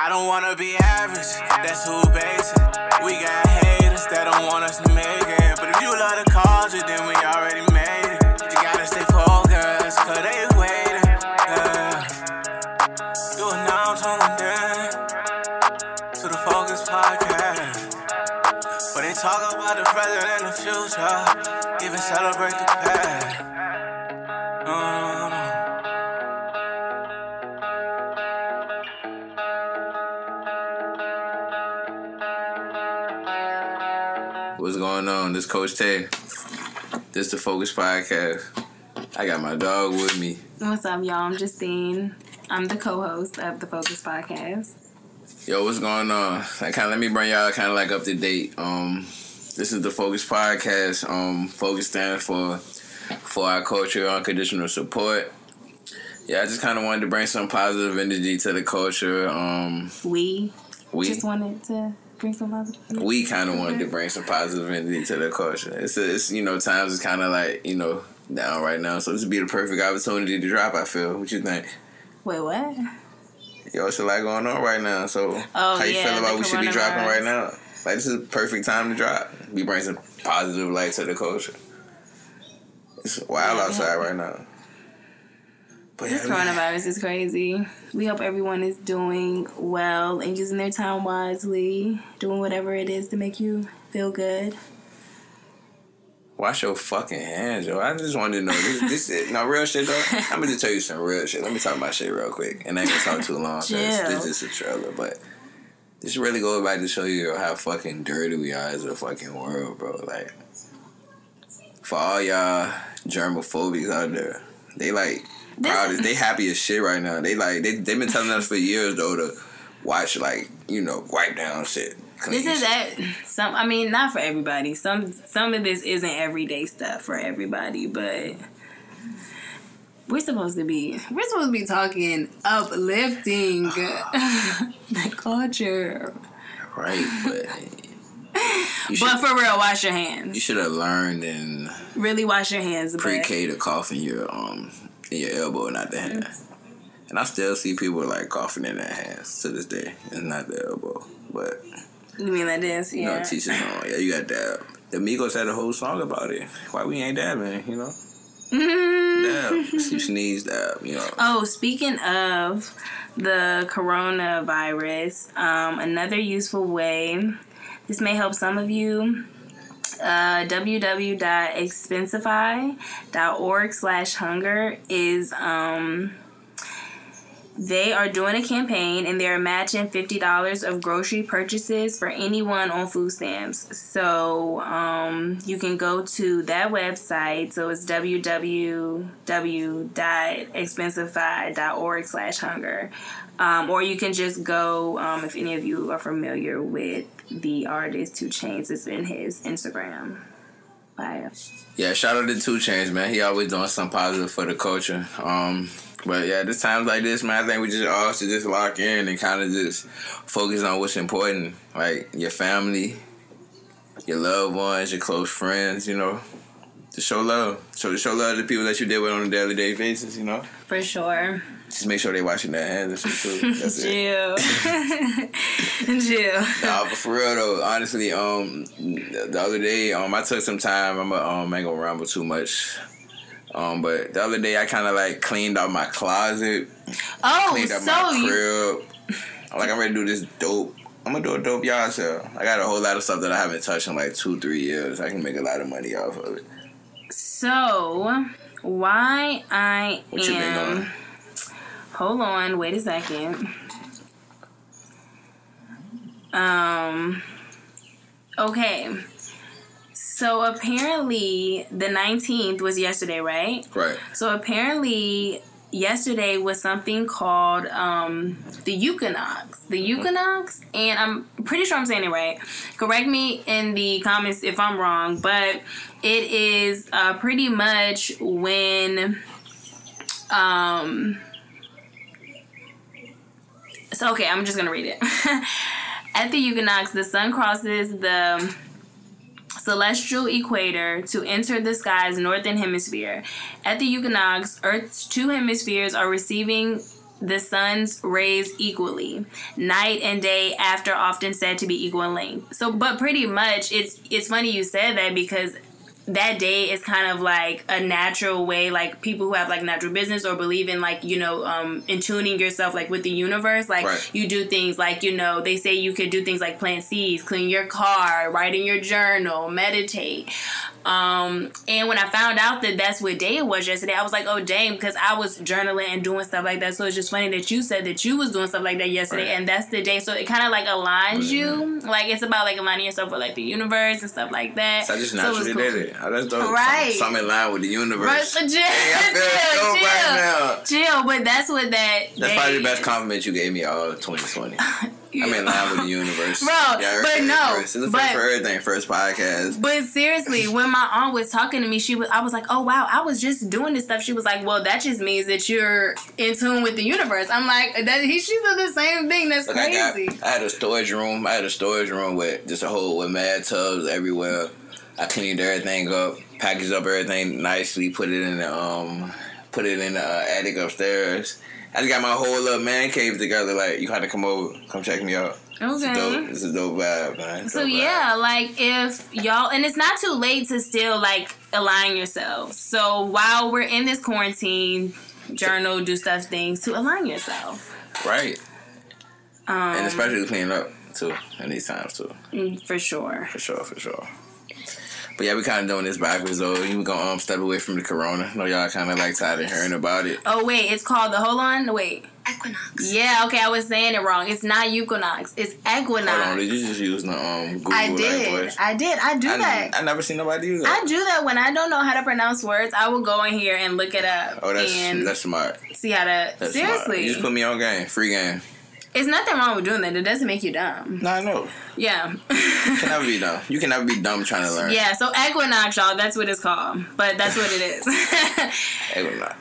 I don't wanna be average, that's who basic. We got haters that don't want us to make it. But if you love the culture, then we already made it. You gotta stay focused, cause they waiting. Yeah. You are now tuned in to the Focus Podcast. But they talk about the present and the future, even celebrate the past. This Coach Tay. This the Focus Podcast. I got my dog with me. What's up, y'all? I'm Justine. I'm the co-host of the Focus Podcast. Yo, what's going on? Like, kind of let me bring y'all kind of like up to date. Um, this is the Focus Podcast. Um, Focus stands for for our culture, unconditional support. Yeah, I just kind of wanted to bring some positive energy to the culture. Um, We, we just wanted to bring some positive. we kind of wanted to bring some positive energy to the culture. It's, it's you know times is kind of like you know down right now, so this would be the perfect opportunity to drop. I feel. What you think? Wait, what? Yo, it's a lot going on right now. So Oh, how you yeah, feel about we should be dropping right now? Like this is a perfect time to drop. We bring some positive light to the culture. It's wild Yeah, outside right now. But This coronavirus is crazy. We hope everyone is doing well and using their time wisely, doing whatever it is to make you feel good. Wash your fucking hands, yo. I just wanted to know this. this is, no real shit though. I'm gonna just tell you some real shit. Let me talk about shit real quick, and I ain't gonna talk too long. 'cause. This is a trailer, but this really goes back to show you how fucking dirty we are as a fucking world, bro. Like for all y'all germophobics out there, they like This- proud. as- They happy as shit right now. They like they they been telling us for years though to watch like you know wipe down shit. This is that some. I mean, not for everybody. Some some of this isn't everyday stuff for everybody, but we're supposed to be we're supposed to be talking uplifting the culture. right, but. Should, But for real, wash your hands. you should have learned in Really wash your hands. pre-K to coughing your um in your elbow, not the hand. And I still see people like coughing in their hands to this day. It's not the elbow, but You mean like this? you know, Yeah. teachers know. Yeah, you got dab. The Migos had a whole song about it. Why we ain't dabbing? You know, Mhm. dab. you sneeze, dab. You know. Oh, speaking of the coronavirus, um, another useful way this may help some of you. Uh, www.expensify.org slash hunger is um, they are doing a campaign and they're matching $50 of grocery purchases for anyone on food stamps. So um, you can go to that website. So it's www.expensify.org slash hunger. Um, or you can just go, um, if any of you are familiar with the artist 2 Chainz, it's in his Instagram bio. Yeah, shout out to 2 Chainz, man. He always doing something positive for the culture. Um, but yeah, this times like this, man, I think we just all should just lock in and kind of just focus on what's important, like your family, your loved ones, your close friends. You know, to show love, so to show love to the people that you deal with on a daily day basis. You know, For sure. just make sure they washing their hands and shit too. That's it. Jill. Jill. Nah, but for real though, honestly, um, the the other day, um, I took some time. I'm a, um, I ain't gonna ramble too much. Um, but the other day, I kind of like cleaned out my closet, Oh, cleaned out so my you crib. I'm like, I'm ready to do this dope. I'm gonna do a dope yard sale. I got a whole lot of stuff that I haven't touched in like two, three years. I can make a lot of money off of it. So why I What am hold on, wait a second. Um okay. So apparently the 19th was yesterday, right? Right. So apparently yesterday was something called um, the Equinox. The Equinox, and I'm pretty sure I'm saying it right. Correct me in the comments if I'm wrong, but it is uh, pretty much when um so okay, I'm just gonna read it. At the equinox, the sun crosses the celestial equator to enter the sky's northern hemisphere. At the equinox, Earth's two hemispheres are receiving the sun's rays equally. Night and day after often said to be equal in length. So but pretty much it's it's funny you said that because that day is kind of like a natural way like people who have like natural business or believe in like you know um in tuning yourself like with the universe like Right. you do things like you know they say you could do things like plant seeds clean your car write in your journal meditate um and when i found out that that's what day it was yesterday i was like oh dang because i was journaling and doing stuff like that so it's just funny that you said that you was doing stuff like that yesterday Right. and that's the day so it kind of like aligns you like it's about like aligning yourself with like the universe and stuff like that So I just So naturally cool. did it. Oh, that's dope. Right. Some, some in line with the universe. Right, so chill, Hey, I feel chill, chill. right now. Chill, but that's what that. That's day probably the best compliment you gave me all of 2020. I'm in line with the universe. Bro, heard but no, First. It's the but- first for everything. First podcast. But seriously, when my aunt was talking to me, she was I was like, "Oh wow, I was just doing this stuff." She was like, "Well, that just means that you're in tune with the universe." I'm like, "That he she said the same thing. That's Look, I got. crazy." I had a storage room. I had a storage room with just a whole with mad tubs everywhere. I cleaned everything up, packaged up everything nicely, put it in the um, put it in the uh, attic upstairs. I just got my whole little man cave together. Like you had to come over, come check me out. It's a dope. Okay. It's a dope vibe, man. So Dope vibe. yeah, like if y'all and it's not too late to still like align yourselves. So while we're in this quarantine, journal, do stuff things to align yourself. right, Um, and especially clean up too in these times too. mm, for sure. For sure, for sure. But yeah, we kind of doing this backwards though. You gonna um step away from the corona? No, y'all kind of like tired of hearing about it. Oh wait, it's called the hold on. Wait. Equinox. Yeah, okay, I was saying it wrong. It's not equinox. It's equinox. Hold on, did you just use the um Google I did. voice? I did. I do I, that. I never seen nobody use it. I do that when I don't know how to pronounce words. I will go in here and look it up oh, that's and that's smart. see how to. That's seriously, smart. You just put me on game, free game. It's nothing wrong with doing that. It doesn't make you dumb. No, I know. Yeah. You can never be dumb. You can never be dumb trying to learn. yeah. So equinox, y'all. That's what it's called. But that's what it is. Not.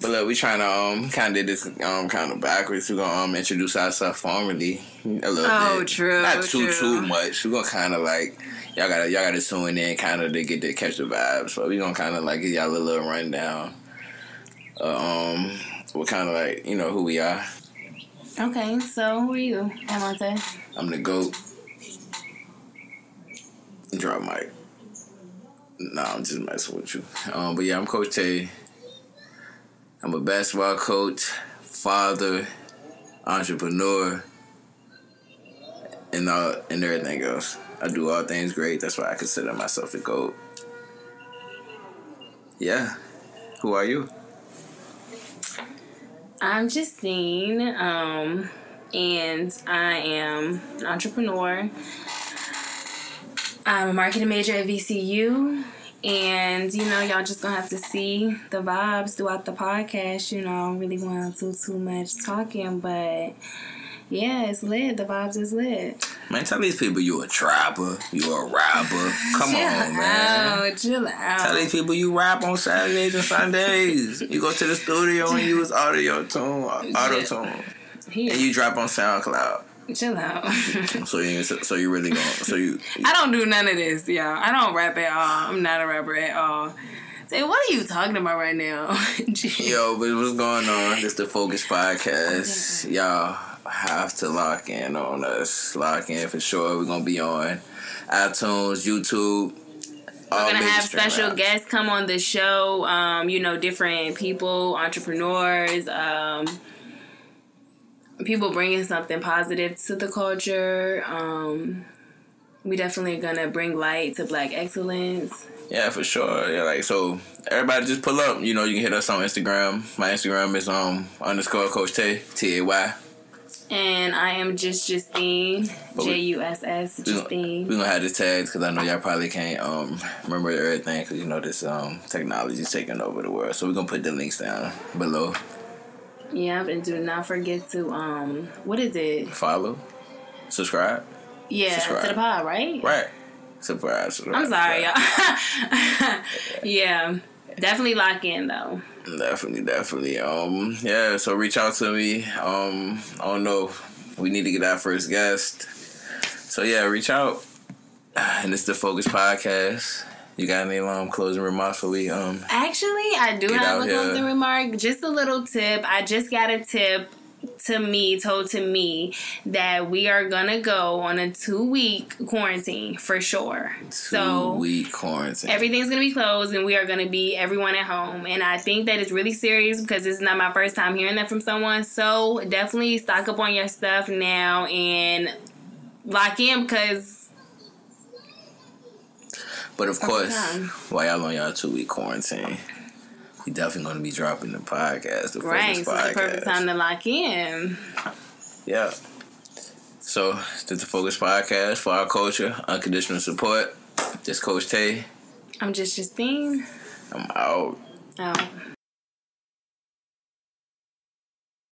But look, we trying to um kind of did this um kind of backwards. We're gonna um introduce ourselves formally a little Oh, bit. true, Not too true. too much. We're gonna kind of like y'all gotta y'all gotta tune in kind of to get to catch the vibes. So we gonna kind of like give y'all a little rundown. Uh, um, what kind of like you know who we are. Okay. So who are you, Amante? I'm the goat. Drop mic. No, I'm just messing with you. Um, but yeah, I'm Coach Tay. I'm a basketball coach, father, entrepreneur, and all and everything else. I do all things great. That's why I consider myself a goat. Yeah. Who are you? I'm Justine, um, and I am an entrepreneur. I'm a marketing major at VCU, and you know, y'all just gonna have to see the vibes throughout the podcast. You know, I don't really want to do too much talking, but yeah, it's lit. The vibes is lit. Man, tell these people you a trapper, you a rapper. Come chill on, man. out, chill out. Tell these people you rap on Saturdays and Sundays. You go to the studio and use audio tune, auto tune, and you drop on SoundCloud. chill out. So you, so you really going, so you, I don't do none of this, y'all. I don't rap at all. I'm not a rapper at all. Say, what are you talking about right now? yo, but what's going on? This the Focus Podcast. Y'all have to lock in on us. Lock in for sure. We're gonna be on iTunes, YouTube. We're gonna have special guests come on the show. Um, you know, different people, entrepreneurs, um, people bringing something positive to the culture. Um, we definitely gonna bring light to Black excellence. Yeah, for sure. Yeah, like so. Everybody just pull up. You know, you can hit us on Instagram. My Instagram is um underscore Coach Tay T A Y. And I am just Justine, J U S S, Justine. we gonna have the tags because I know y'all probably can't um remember everything because you know this um technology is taking over the world. So we're gonna put the links down below. Yeah, and do not forget to um, what is it? Follow, subscribe. Yeah, Subscribe. to the pod, right? Right. Subscribe. subscribe I'm sorry, subscribe. y'all. yeah, definitely lock in though. Definitely, definitely. Um, yeah. So reach out to me. Um, I don't know. We need to get our first guest. So yeah, reach out. And it's the Focus Podcast. You got any um closing remarks for we um Actually, I do have a closing remark. Just a little tip. I just got a tip to me, told to me, that we are gonna go on a two week quarantine for sure. so week quarantine? everything's gonna be closed and we are gonna be everyone at home. And I think that it's really serious because it's not my first time hearing that from someone. So definitely stock up on your stuff now and lock in because but of course, while y'all on y'all two week quarantine, we definitely gonna be dropping the podcast. The right, so it's the perfect time to lock in. Yeah. So this is the Focus Podcast for our culture, unconditional support. This Coach Tay. I'm just Justine. I'm out. Oh.